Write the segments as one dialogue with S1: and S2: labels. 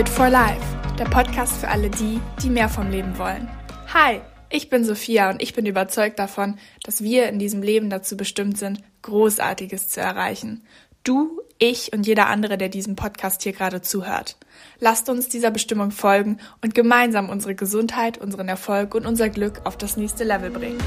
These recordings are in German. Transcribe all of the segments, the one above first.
S1: Fit for Life, der Podcast für alle die, die mehr vom Leben wollen. Hi, ich bin Sophia und ich bin überzeugt davon, dass wir in diesem Leben dazu bestimmt sind, Großartiges zu erreichen. Du, ich und jeder andere, der diesem Podcast hier gerade zuhört. Lasst uns dieser Bestimmung folgen und gemeinsam unsere Gesundheit, unseren Erfolg und unser Glück auf das nächste Level bringen.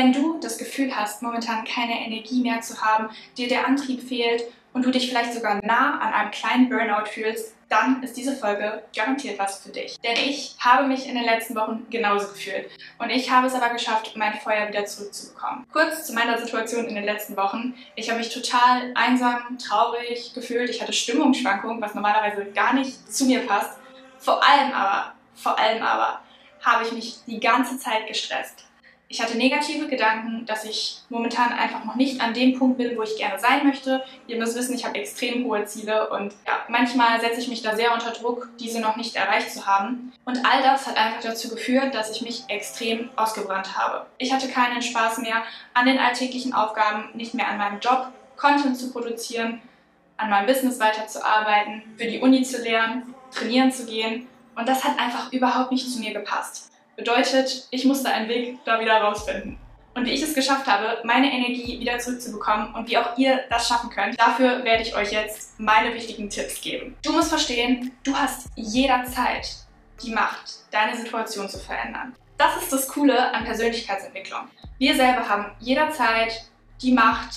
S1: Wenn du das Gefühl hast, momentan keine Energie mehr zu haben, dir der Antrieb fehlt und du dich vielleicht sogar nah an einem kleinen Burnout fühlst, dann ist diese Folge garantiert was für dich. Denn ich habe mich in den letzten Wochen genauso gefühlt. Und ich habe es aber geschafft, mein Feuer wieder zurückzubekommen. Kurz zu meiner Situation in den letzten Wochen. Ich habe mich total einsam, traurig gefühlt. Ich hatte Stimmungsschwankungen, was normalerweise gar nicht zu mir passt. Vor allem aber, vor allem aber, habe ich mich die ganze Zeit gestresst ich hatte negative Gedanken, dass ich momentan einfach noch nicht an dem Punkt bin, wo ich gerne sein möchte. Ihr müsst wissen, ich habe extrem hohe Ziele und ja, manchmal setze ich mich da sehr unter Druck, diese noch nicht erreicht zu haben. Und all das hat einfach dazu geführt, dass ich mich extrem ausgebrannt habe. Ich hatte keinen Spaß mehr an den alltäglichen Aufgaben, nicht mehr an meinem Job, Content zu produzieren, an meinem Business weiterzuarbeiten, für die Uni zu lernen, trainieren zu gehen. Und das hat einfach überhaupt nicht zu mir gepasst. Bedeutet, ich musste einen Weg da wieder rausfinden. Und wie ich es geschafft habe, meine Energie wieder zurückzubekommen und wie auch ihr das schaffen könnt, dafür werde ich euch jetzt meine wichtigen Tipps geben. Du musst verstehen, du hast jederzeit die Macht, deine Situation zu verändern. Das ist das Coole an Persönlichkeitsentwicklung. Wir selber haben jederzeit die Macht,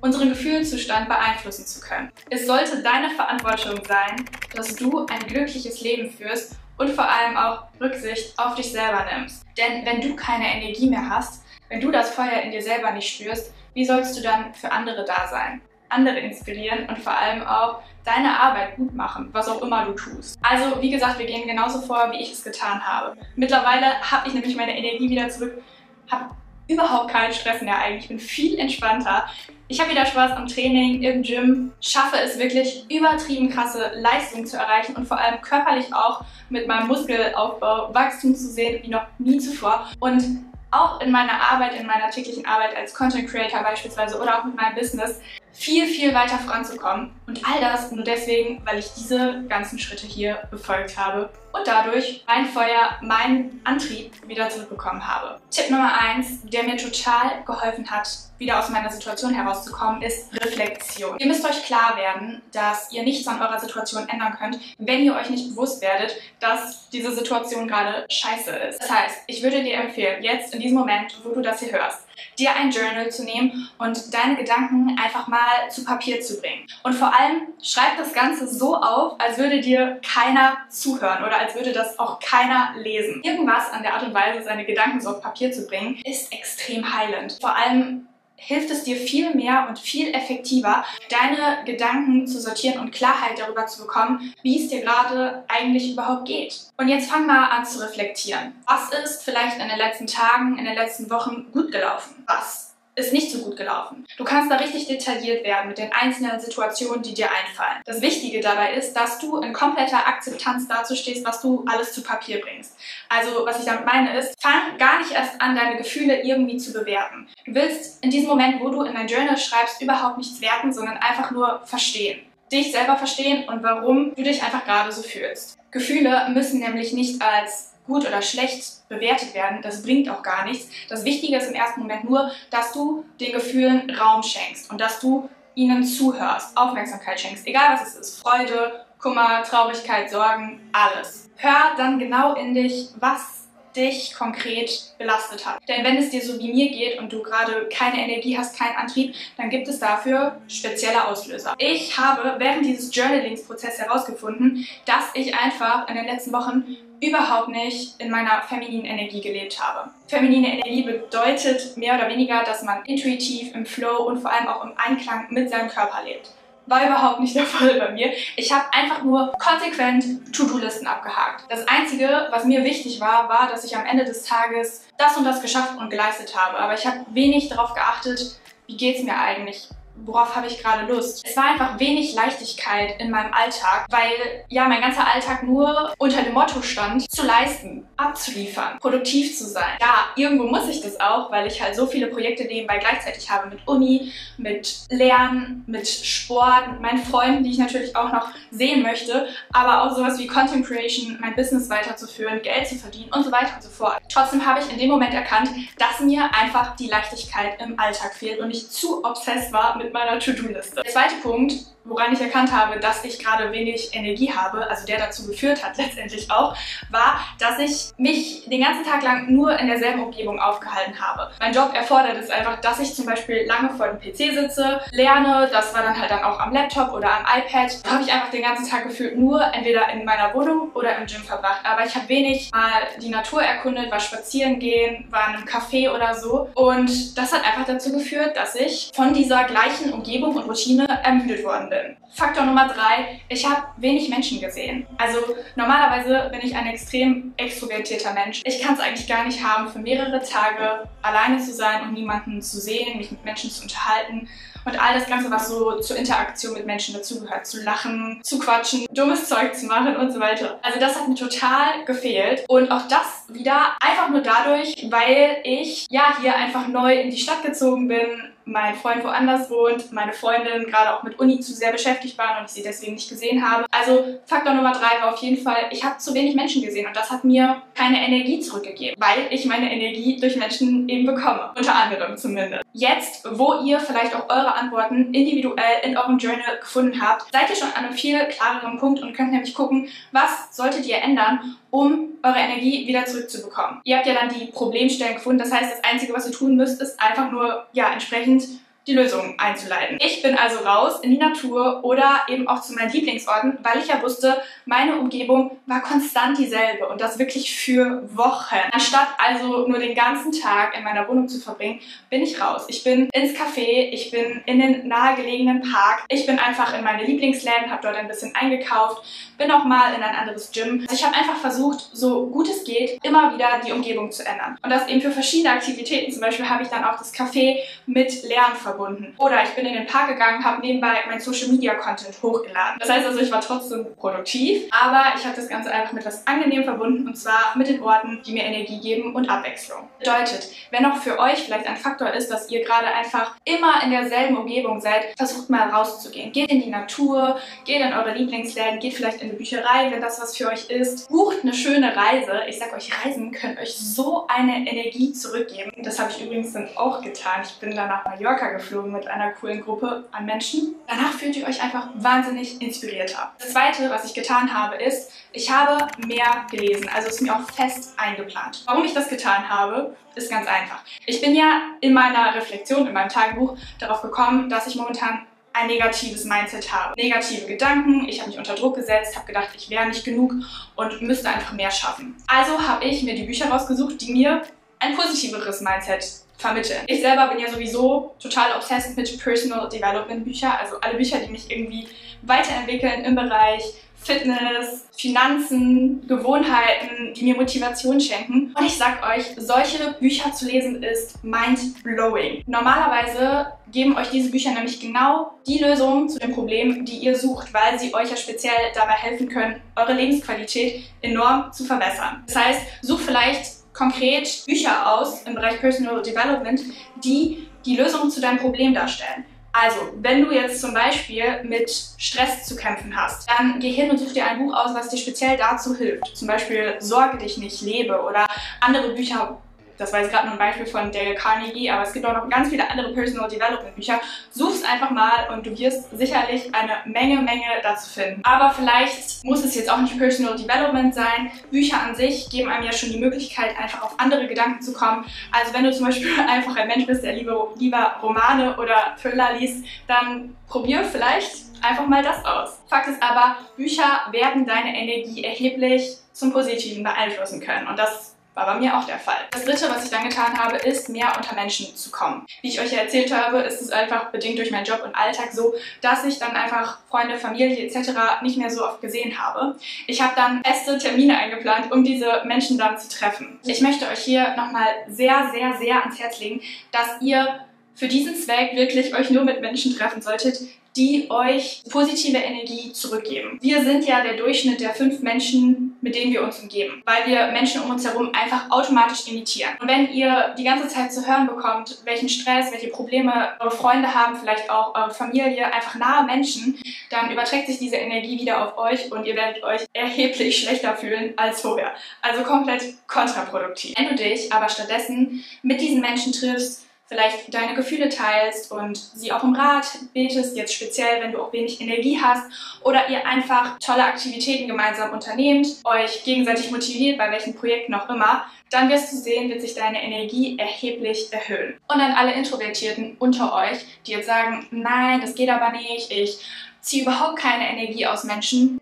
S1: unseren Gefühlszustand beeinflussen zu können. Es sollte deine Verantwortung sein, dass du ein glückliches Leben führst und vor allem auch Rücksicht auf dich selber nimmst. Denn wenn du keine Energie mehr hast, wenn du das Feuer in dir selber nicht spürst, wie sollst du dann für andere da sein? Andere inspirieren und vor allem auch deine Arbeit gut machen, was auch immer du tust. Also, wie gesagt, wir gehen genauso vor, wie ich es getan habe. Mittlerweile habe ich nämlich meine Energie wieder zurück, habe überhaupt keinen Stress mehr eigentlich. Ich bin viel entspannter. Ich habe wieder Spaß am Training, im Gym, schaffe es wirklich übertrieben krasse Leistungen zu erreichen und vor allem körperlich auch mit meinem Muskelaufbau Wachstum zu sehen wie noch nie zuvor. Und auch in meiner Arbeit, in meiner täglichen Arbeit als Content Creator beispielsweise oder auch mit meinem Business viel, viel weiter voranzukommen. Und all das nur deswegen, weil ich diese ganzen Schritte hier befolgt habe und dadurch mein Feuer, meinen Antrieb wieder zurückbekommen habe. Tipp Nummer eins, der mir total geholfen hat, wieder aus meiner Situation herauszukommen, ist Reflexion. Ihr müsst euch klar werden, dass ihr nichts an eurer Situation ändern könnt, wenn ihr euch nicht bewusst werdet, dass diese Situation gerade scheiße ist. Das heißt, ich würde dir empfehlen, jetzt in diesem Moment, wo du das hier hörst, dir ein Journal zu nehmen und deine Gedanken einfach mal zu Papier zu bringen. Und vor allem schreib das Ganze so auf, als würde dir keiner zuhören oder als würde das auch keiner lesen. Irgendwas an der Art und Weise, seine Gedanken so auf Papier zu bringen, ist extrem heilend. Vor allem hilft es dir viel mehr und viel effektiver, deine Gedanken zu sortieren und Klarheit darüber zu bekommen, wie es dir gerade eigentlich überhaupt geht. Und jetzt fang mal an zu reflektieren. Was ist vielleicht in den letzten Tagen, in den letzten Wochen gut gelaufen? Was ist nicht so gut gelaufen. Du kannst da richtig detailliert werden mit den einzelnen Situationen, die dir einfallen. Das Wichtige dabei ist, dass du in kompletter Akzeptanz dazu stehst, was du alles zu Papier bringst. Also, was ich damit meine ist, fang gar nicht erst an, deine Gefühle irgendwie zu bewerten. Du willst in diesem Moment, wo du in dein Journal schreibst, überhaupt nichts werten, sondern einfach nur verstehen. Dich selber verstehen und warum du dich einfach gerade so fühlst. Gefühle müssen nämlich nicht als gut oder schlecht bewertet werden. Das bringt auch gar nichts. Das Wichtige ist im ersten Moment nur, dass du den Gefühlen Raum schenkst und dass du ihnen zuhörst, Aufmerksamkeit schenkst, egal was es ist. Freude, Kummer, Traurigkeit, Sorgen, alles. Hör dann genau in dich, was dich konkret belastet hat. Denn wenn es dir so wie mir geht und du gerade keine Energie hast, keinen Antrieb, dann gibt es dafür spezielle Auslöser. Ich habe während dieses Journalingsprozesses herausgefunden, dass ich einfach in den letzten Wochen überhaupt nicht in meiner femininen Energie gelebt habe. Feminine Energie bedeutet mehr oder weniger, dass man intuitiv im Flow und vor allem auch im Einklang mit seinem Körper lebt war überhaupt nicht der Fall bei mir. Ich habe einfach nur konsequent To-Do-Listen abgehakt. Das Einzige, was mir wichtig war, war, dass ich am Ende des Tages das und das geschafft und geleistet habe. Aber ich habe wenig darauf geachtet, wie geht es mir eigentlich worauf habe ich gerade Lust. Es war einfach wenig Leichtigkeit in meinem Alltag, weil ja mein ganzer Alltag nur unter dem Motto stand, zu leisten, abzuliefern, produktiv zu sein. Ja, irgendwo muss ich das auch, weil ich halt so viele Projekte nebenbei gleichzeitig habe mit Uni, mit Lernen, mit Sport, mit meinen Freunden, die ich natürlich auch noch sehen möchte, aber auch sowas wie Content Creation, mein Business weiterzuführen, Geld zu verdienen und so weiter und so fort. Trotzdem habe ich in dem Moment erkannt, dass mir einfach die Leichtigkeit im Alltag fehlt und ich zu obsessed war mit meiner To-Do-Liste. Der zweite Punkt, woran ich erkannt habe, dass ich gerade wenig Energie habe, also der dazu geführt hat letztendlich auch, war, dass ich mich den ganzen Tag lang nur in derselben Umgebung aufgehalten habe. Mein Job erfordert es einfach, dass ich zum Beispiel lange vor dem PC sitze, lerne, das war dann halt dann auch am Laptop oder am iPad. Da habe ich einfach den ganzen Tag gefühlt nur entweder in meiner Wohnung oder im Gym verbracht. Aber ich habe wenig mal die Natur erkundet, war spazieren gehen, war in einem Café oder so. Und das hat einfach dazu geführt, dass ich von dieser gleichen Umgebung und Routine ermüdet worden bin bin. Faktor Nummer drei, ich habe wenig Menschen gesehen. Also normalerweise bin ich ein extrem extrovertierter Mensch. Ich kann es eigentlich gar nicht haben, für mehrere Tage alleine zu sein und niemanden zu sehen, mich mit Menschen zu unterhalten und all das Ganze, was so zur Interaktion mit Menschen dazugehört. Zu lachen, zu quatschen, dummes Zeug zu machen und so weiter. Also das hat mir total gefehlt. Und auch das wieder einfach nur dadurch, weil ich ja hier einfach neu in die Stadt gezogen bin, mein Freund woanders wohnt, meine Freundin gerade auch mit Uni zu sehr beschäftigt waren und ich sie deswegen nicht gesehen habe. Also Faktor Nummer drei war auf jeden Fall, ich habe zu wenig Menschen gesehen und das hat mir keine Energie zurückgegeben, weil ich meine Energie durch Menschen eben bekomme. Unter anderem zumindest. Jetzt, wo ihr vielleicht auch eure Antworten individuell in eurem Journal gefunden habt, seid ihr schon an einem viel klareren Punkt und könnt nämlich gucken, was solltet ihr ändern, um eure Energie wieder zurückzubekommen. Ihr habt ja dann die Problemstellen gefunden, das heißt, das Einzige, was ihr tun müsst, ist einfach nur, ja, entsprechend die Lösung einzuleiten. Ich bin also raus in die Natur oder eben auch zu meinen Lieblingsorten, weil ich ja wusste, meine Umgebung war konstant dieselbe und das wirklich für Wochen. Anstatt also nur den ganzen Tag in meiner Wohnung zu verbringen, bin ich raus. Ich bin ins Café, ich bin in den nahegelegenen Park, ich bin einfach in meine Lieblingsläden, habe dort ein bisschen eingekauft, bin auch mal in ein anderes Gym. Also ich habe einfach versucht, so gut es geht, immer wieder die Umgebung zu ändern. Und das eben für verschiedene Aktivitäten. Zum Beispiel habe ich dann auch das Café mit Lernen verbunden. Oder ich bin in den Park gegangen, habe nebenbei mein Social Media Content hochgeladen. Das heißt also, ich war trotzdem produktiv, aber ich habe das Ganze einfach mit was angenehm verbunden und zwar mit den Orten, die mir Energie geben und Abwechslung. Bedeutet, wenn auch für euch vielleicht ein Faktor ist, dass ihr gerade einfach immer in derselben Umgebung seid, versucht mal rauszugehen. Geht in die Natur, geht in eure Lieblingsläden, geht vielleicht in eine Bücherei, wenn das was für euch ist. Bucht eine schöne Reise. Ich sag euch, Reisen können euch so eine Energie zurückgeben. Das habe ich übrigens dann auch getan. Ich bin dann nach Mallorca geflogen mit einer coolen Gruppe an Menschen. Danach fühlt ihr euch einfach wahnsinnig inspirierter. Das zweite, was ich getan habe, ist, ich habe mehr gelesen. Also ist mir auch fest eingeplant. Warum ich das getan habe, ist ganz einfach. Ich bin ja in meiner Reflexion, in meinem Tagebuch darauf gekommen, dass ich momentan ein negatives Mindset habe. Negative Gedanken, ich habe mich unter Druck gesetzt, habe gedacht, ich wäre nicht genug und müsste einfach mehr schaffen. Also habe ich mir die Bücher rausgesucht, die mir ein positiveres Mindset vermitteln. Ich selber bin ja sowieso total obsessed mit Personal Development Bücher, also alle Bücher, die mich irgendwie weiterentwickeln im Bereich Fitness, Finanzen, Gewohnheiten, die mir Motivation schenken. Und ich sag euch, solche Bücher zu lesen ist mind-blowing. Normalerweise geben euch diese Bücher nämlich genau die Lösung zu dem Problem, die ihr sucht, weil sie euch ja speziell dabei helfen können, eure Lebensqualität enorm zu verbessern. Das heißt, sucht vielleicht konkret Bücher aus im Bereich Personal Development, die die Lösung zu deinem Problem darstellen. Also, wenn du jetzt zum Beispiel mit Stress zu kämpfen hast, dann geh hin und such dir ein Buch aus, was dir speziell dazu hilft. Zum Beispiel Sorge dich nicht, lebe oder andere Bücher, das war jetzt gerade nur ein Beispiel von Dale Carnegie, aber es gibt auch noch ganz viele andere Personal Development Bücher. Such's einfach mal und du wirst sicherlich eine Menge, Menge dazu finden. Aber vielleicht muss es jetzt auch nicht Personal Development sein. Bücher an sich geben einem ja schon die Möglichkeit, einfach auf andere Gedanken zu kommen. Also wenn du zum Beispiel einfach ein Mensch bist, der lieber, lieber Romane oder Thriller liest, dann probier vielleicht einfach mal das aus. Fakt ist aber, Bücher werden deine Energie erheblich zum Positiven beeinflussen können. Und das war bei mir auch der Fall. Das dritte, was ich dann getan habe, ist mehr unter Menschen zu kommen. Wie ich euch ja erzählt habe, ist es einfach bedingt durch meinen Job und Alltag so, dass ich dann einfach Freunde, Familie etc. nicht mehr so oft gesehen habe. Ich habe dann feste Termine eingeplant, um diese Menschen dann zu treffen. Ich möchte euch hier nochmal sehr, sehr, sehr ans Herz legen, dass ihr für diesen Zweck wirklich euch nur mit Menschen treffen solltet, die euch positive Energie zurückgeben. Wir sind ja der Durchschnitt der fünf Menschen, mit denen wir uns umgeben, weil wir Menschen um uns herum einfach automatisch imitieren. Und wenn ihr die ganze Zeit zu hören bekommt, welchen Stress, welche Probleme eure Freunde haben, vielleicht auch eure Familie, einfach nahe Menschen, dann überträgt sich diese Energie wieder auf euch und ihr werdet euch erheblich schlechter fühlen als vorher. Also komplett kontraproduktiv. Wenn du dich aber stattdessen mit diesen Menschen triffst, vielleicht deine Gefühle teilst und sie auch im Rat betest, jetzt speziell, wenn du auch wenig Energie hast oder ihr einfach tolle Aktivitäten gemeinsam unternehmt, euch gegenseitig motiviert, bei welchen Projekten auch immer, dann wirst du sehen, wird sich deine Energie erheblich erhöhen. Und an alle Introvertierten unter euch, die jetzt sagen, nein, das geht aber nicht, ich ziehe überhaupt keine Energie aus Menschen.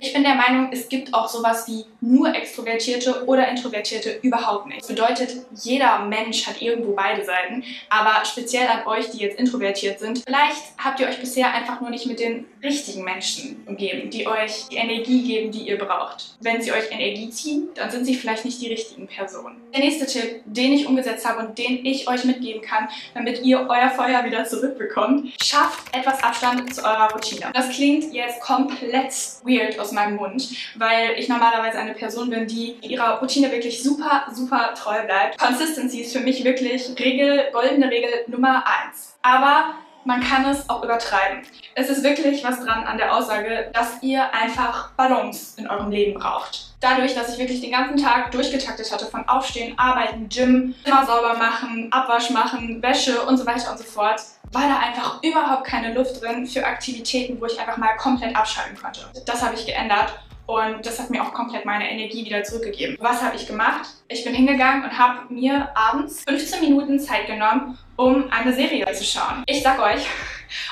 S1: Ich bin der Meinung, es gibt auch sowas wie nur Extrovertierte oder Introvertierte überhaupt nicht. Das bedeutet, jeder Mensch hat irgendwo beide Seiten, aber speziell an euch, die jetzt introvertiert sind, vielleicht habt ihr euch bisher einfach nur nicht mit den richtigen Menschen umgeben, die euch die Energie geben, die ihr braucht. Wenn sie euch Energie ziehen, dann sind sie vielleicht nicht die richtigen Personen. Der nächste Tipp, den ich umgesetzt habe und den ich euch mitgeben kann, damit ihr euer Feuer wieder zurückbekommt, schafft etwas Abstand zu eurer Routine. Das klingt jetzt komplett weird aus meinem Mund, weil ich normalerweise eine Person bin, die ihrer Routine wirklich super, super treu bleibt. Consistency ist für mich wirklich Regel, goldene Regel Nummer eins. Aber man kann es auch übertreiben. Es ist wirklich was dran an der Aussage, dass ihr einfach Balance in eurem Leben braucht. Dadurch, dass ich wirklich den ganzen Tag durchgetaktet hatte von Aufstehen, Arbeiten, Gym, Zimmer sauber machen, Abwasch machen, Wäsche und so weiter und so fort, war da einfach überhaupt keine Luft drin für Aktivitäten, wo ich einfach mal komplett abschalten konnte. Das habe ich geändert und das hat mir auch komplett meine Energie wieder zurückgegeben. Was habe ich gemacht? Ich bin hingegangen und habe mir abends 15 Minuten Zeit genommen, um eine Serie zu schauen. Ich sag euch,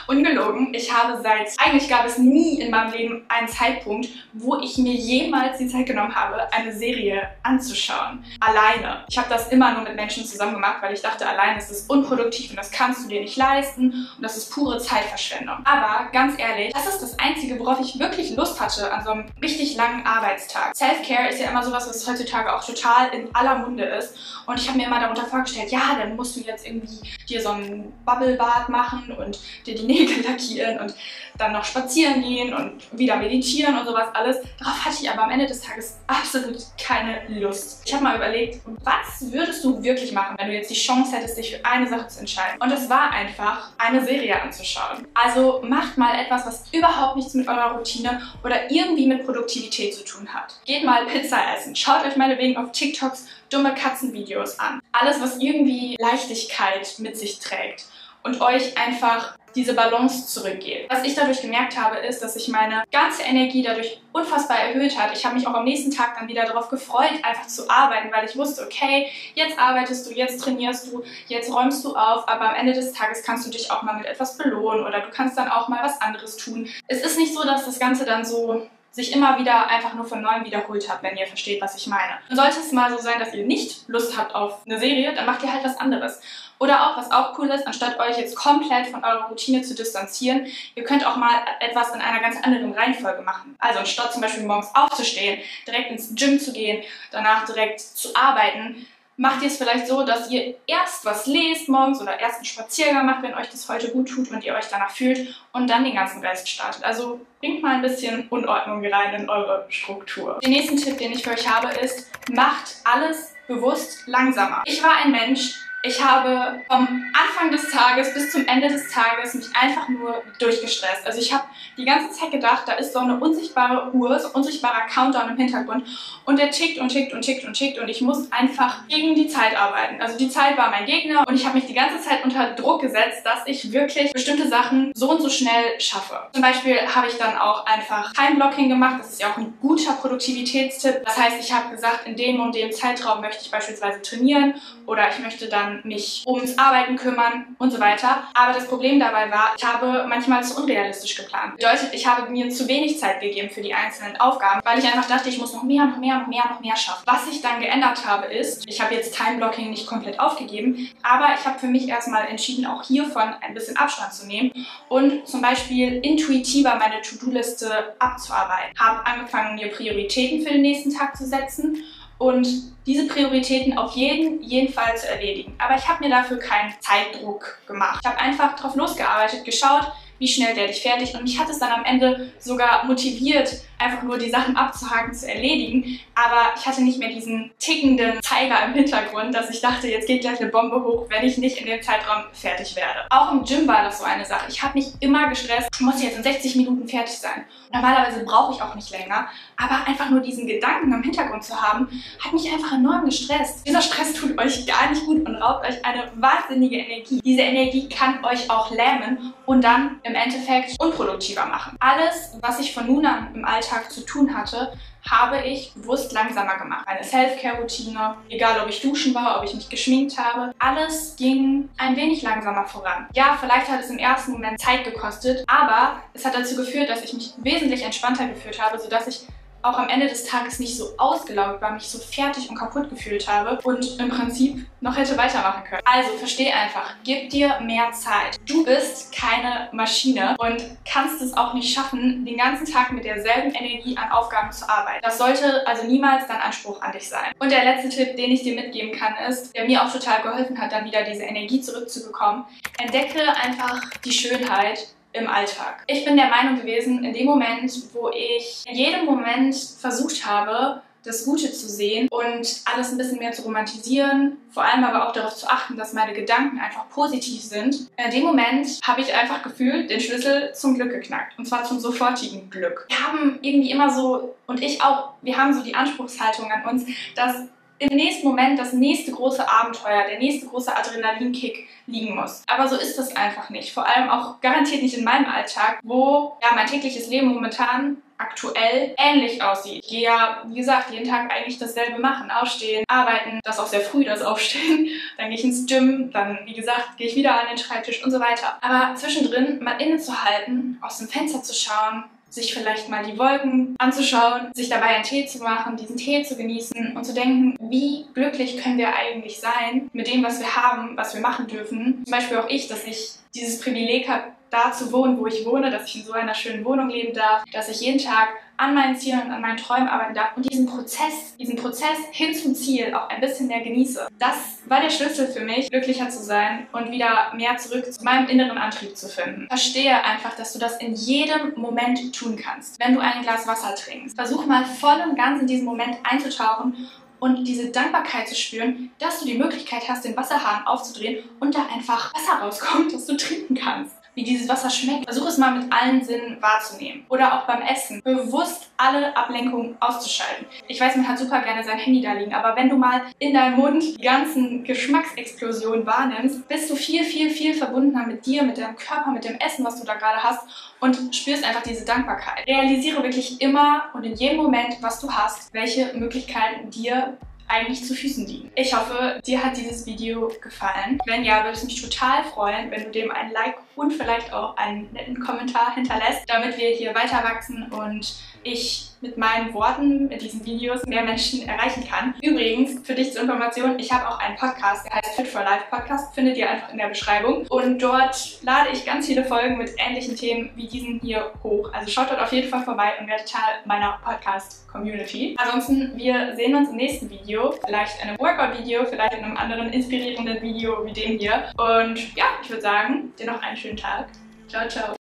S1: Ungelogen, ich habe seit, eigentlich gab es nie in meinem Leben einen Zeitpunkt, wo ich mir jemals die Zeit genommen habe, eine Serie anzuschauen. Alleine. Ich habe das immer nur mit Menschen zusammen gemacht, weil ich dachte, alleine ist es unproduktiv und das kannst du dir nicht leisten und das ist pure Zeitverschwendung. Aber ganz ehrlich, das ist das Einzige, worauf ich wirklich Lust hatte an so einem richtig langen Arbeitstag. Self-Care ist ja immer sowas, was heutzutage auch total in aller Munde ist. Und ich habe mir immer darunter vorgestellt, ja, dann musst du jetzt irgendwie dir so ein Bubble-Bad machen und dir die Nägel lackieren und dann noch spazieren gehen und wieder meditieren und sowas alles. Darauf hatte ich aber am Ende des Tages absolut keine Lust. Ich habe mal überlegt, was würdest du wirklich machen, wenn du jetzt die Chance hättest, dich für eine Sache zu entscheiden? Und es war einfach, eine Serie anzuschauen. Also macht mal etwas, was überhaupt nichts mit eurer Routine oder irgendwie mit Produktivität zu tun hat. Geht mal Pizza essen. Schaut euch meinetwegen auf TikToks dumme Katzenvideos an. Alles, was irgendwie Leichtigkeit mit sich trägt und euch einfach diese Balance zurückgeht. Was ich dadurch gemerkt habe, ist, dass sich meine ganze Energie dadurch unfassbar erhöht hat. Ich habe mich auch am nächsten Tag dann wieder darauf gefreut, einfach zu arbeiten, weil ich wusste, okay, jetzt arbeitest du, jetzt trainierst du, jetzt räumst du auf, aber am Ende des Tages kannst du dich auch mal mit etwas belohnen oder du kannst dann auch mal was anderes tun. Es ist nicht so, dass das Ganze dann so sich immer wieder einfach nur von neuem wiederholt habt, wenn ihr versteht, was ich meine. Und sollte es mal so sein, dass ihr nicht Lust habt auf eine Serie, dann macht ihr halt was anderes. Oder auch, was auch cool ist, anstatt euch jetzt komplett von eurer Routine zu distanzieren, ihr könnt auch mal etwas in einer ganz anderen Reihenfolge machen. Also anstatt zum Beispiel morgens aufzustehen, direkt ins Gym zu gehen, danach direkt zu arbeiten, macht ihr es vielleicht so, dass ihr erst was lest morgens oder erst einen Spaziergang macht, wenn euch das heute gut tut und ihr euch danach fühlt und dann den ganzen Rest startet. Also bringt mal ein bisschen Unordnung rein in eure Struktur. Den nächsten Tipp, den ich für euch habe, ist, macht alles bewusst langsamer. Ich war ein Mensch, ich habe vom Anfang des Tages bis zum Ende des Tages mich einfach nur durchgestresst. Also ich habe die ganze Zeit gedacht, da ist so eine unsichtbare Uhr, so ein unsichtbarer Countdown im Hintergrund und der tickt und tickt und tickt und tickt und ich muss einfach gegen die Zeit arbeiten. Also die Zeit war mein Gegner und ich habe mich die ganze Zeit unter Druck gesetzt, dass ich wirklich bestimmte Sachen so und so schnell schaffe. Zum Beispiel habe ich dann auch einfach Time-Blocking gemacht. Das ist ja auch ein guter Produktivitätstipp. Das heißt, ich habe gesagt, in dem und dem Zeitraum möchte ich beispielsweise trainieren oder ich möchte dann mich ums Arbeiten kümmern und so weiter. Aber das Problem dabei war, ich habe manchmal zu unrealistisch geplant. Bedeutet, ich habe mir zu wenig Zeit gegeben für die einzelnen Aufgaben, weil ich einfach dachte, ich muss noch mehr, noch mehr, noch mehr, noch mehr schaffen. Was ich dann geändert habe ist, ich habe jetzt Time-Blocking nicht komplett aufgegeben, aber ich habe für mich erstmal entschieden, auch hiervon ein bisschen Abstand zu nehmen und zum Beispiel intuitiver meine To-Do-Liste abzuarbeiten. Habe angefangen, mir Prioritäten für den nächsten Tag zu setzen und diese Prioritäten auf jeden, jeden Fall zu erledigen. Aber ich habe mir dafür keinen Zeitdruck gemacht. Ich habe einfach drauf losgearbeitet, geschaut, wie schnell werde ich fertig. Und mich hat es dann am Ende sogar motiviert, einfach nur die Sachen abzuhaken, zu erledigen. Aber ich hatte nicht mehr diesen tickenden Zeiger im Hintergrund, dass ich dachte, jetzt geht gleich eine Bombe hoch, wenn ich nicht in dem Zeitraum fertig werde. Auch im Gym war das so eine Sache. Ich habe mich immer gestresst, ich muss jetzt in 60 Minuten fertig sein. Normalerweise brauche ich auch nicht länger, aber einfach nur diesen Gedanken im Hintergrund zu haben, hat mich einfach enorm gestresst. Dieser Stress tut euch gar nicht gut und raubt euch eine wahnsinnige Energie. Diese Energie kann euch auch lähmen und dann im Endeffekt unproduktiver machen. Alles, was ich von nun an im Alltag zu tun hatte, habe ich bewusst langsamer gemacht. Eine Self-Care-Routine, egal ob ich duschen war, ob ich mich geschminkt habe, alles ging ein wenig langsamer voran. Ja, vielleicht hat es im ersten Moment Zeit gekostet, aber es hat dazu geführt, dass ich mich wesentlich entspannter gefühlt habe, sodass ich auch am Ende des Tages nicht so ausgelaugt war, mich so fertig und kaputt gefühlt habe und im Prinzip noch hätte weitermachen können. Also versteh einfach, gib dir mehr Zeit. Du bist keine Maschine und kannst es auch nicht schaffen, den ganzen Tag mit derselben Energie an Aufgaben zu arbeiten. Das sollte also niemals dein Anspruch an dich sein. Und der letzte Tipp, den ich dir mitgeben kann, ist, der mir auch total geholfen hat, dann wieder diese Energie zurückzubekommen. Entdecke einfach die Schönheit im Alltag. Ich bin der Meinung gewesen, in dem Moment, wo ich in jedem Moment versucht habe, das Gute zu sehen und alles ein bisschen mehr zu romantisieren, vor allem aber auch darauf zu achten, dass meine Gedanken einfach positiv sind. In dem Moment habe ich einfach gefühlt den Schlüssel zum Glück geknackt und zwar zum sofortigen Glück. Wir haben irgendwie immer so und ich auch, wir haben so die Anspruchshaltung an uns, dass im nächsten Moment das nächste große Abenteuer, der nächste große Adrenalinkick liegen muss. Aber so ist das einfach nicht. Vor allem auch garantiert nicht in meinem Alltag, wo ja mein tägliches Leben momentan aktuell ähnlich aussieht. Ich gehe ja, wie gesagt, jeden Tag eigentlich dasselbe machen. Aufstehen, arbeiten, das auch sehr früh, das Aufstehen. Dann gehe ich ins Gym, dann, wie gesagt, gehe ich wieder an den Schreibtisch und so weiter. Aber zwischendrin mal innezuhalten, aus dem Fenster zu schauen, sich vielleicht mal die Wolken anzuschauen, sich dabei einen Tee zu machen, diesen Tee zu genießen und zu denken, wie glücklich können wir eigentlich sein mit dem, was wir haben, was wir machen dürfen. Zum Beispiel auch ich, dass ich dieses Privileg habe, da zu wohnen, wo ich wohne, dass ich in so einer schönen Wohnung leben darf, dass ich jeden Tag an meinen Zielen und an meinen Träumen arbeiten darf und diesen Prozess, diesen Prozess hin zum Ziel auch ein bisschen mehr genieße. Das war der Schlüssel für mich, glücklicher zu sein und wieder mehr zurück zu meinem inneren Antrieb zu finden. Verstehe einfach, dass du das in jedem Moment tun kannst. Wenn du ein Glas Wasser trinkst, versuch mal voll und ganz in diesen Moment einzutauchen und diese Dankbarkeit zu spüren, dass du die Möglichkeit hast, den Wasserhahn aufzudrehen und da einfach Wasser rauskommt, das du trinken kannst wie dieses Wasser schmeckt. Versuch es mal mit allen Sinnen wahrzunehmen. Oder auch beim Essen. Bewusst alle Ablenkungen auszuschalten. Ich weiß, man hat super gerne sein Handy da liegen, aber wenn du mal in deinem Mund die ganzen Geschmacksexplosionen wahrnimmst, bist du viel, viel, viel verbundener mit dir, mit deinem Körper, mit dem Essen, was du da gerade hast und spürst einfach diese Dankbarkeit. Realisiere wirklich immer und in jedem Moment, was du hast, welche Möglichkeiten dir eigentlich zu Füßen liegen. Ich hoffe, dir hat dieses Video gefallen. Wenn ja, würde es mich total freuen, wenn du dem ein Like und vielleicht auch einen netten Kommentar hinterlässt, damit wir hier weiter wachsen und ich mit meinen Worten, mit diesen Videos mehr Menschen erreichen kann. Übrigens, für dich zur Information, ich habe auch einen Podcast, der heißt Fit for Life Podcast, findet ihr einfach in der Beschreibung. Und dort lade ich ganz viele Folgen mit ähnlichen Themen wie diesen hier hoch. Also schaut dort auf jeden Fall vorbei und werdet Teil meiner Podcast-Community. Ansonsten, wir sehen uns im nächsten Video. Vielleicht in einem Workout-Video, vielleicht in einem anderen inspirierenden Video wie dem hier. Und ja, ich würde sagen, dir noch einen schönen Tag. Ciao, ciao.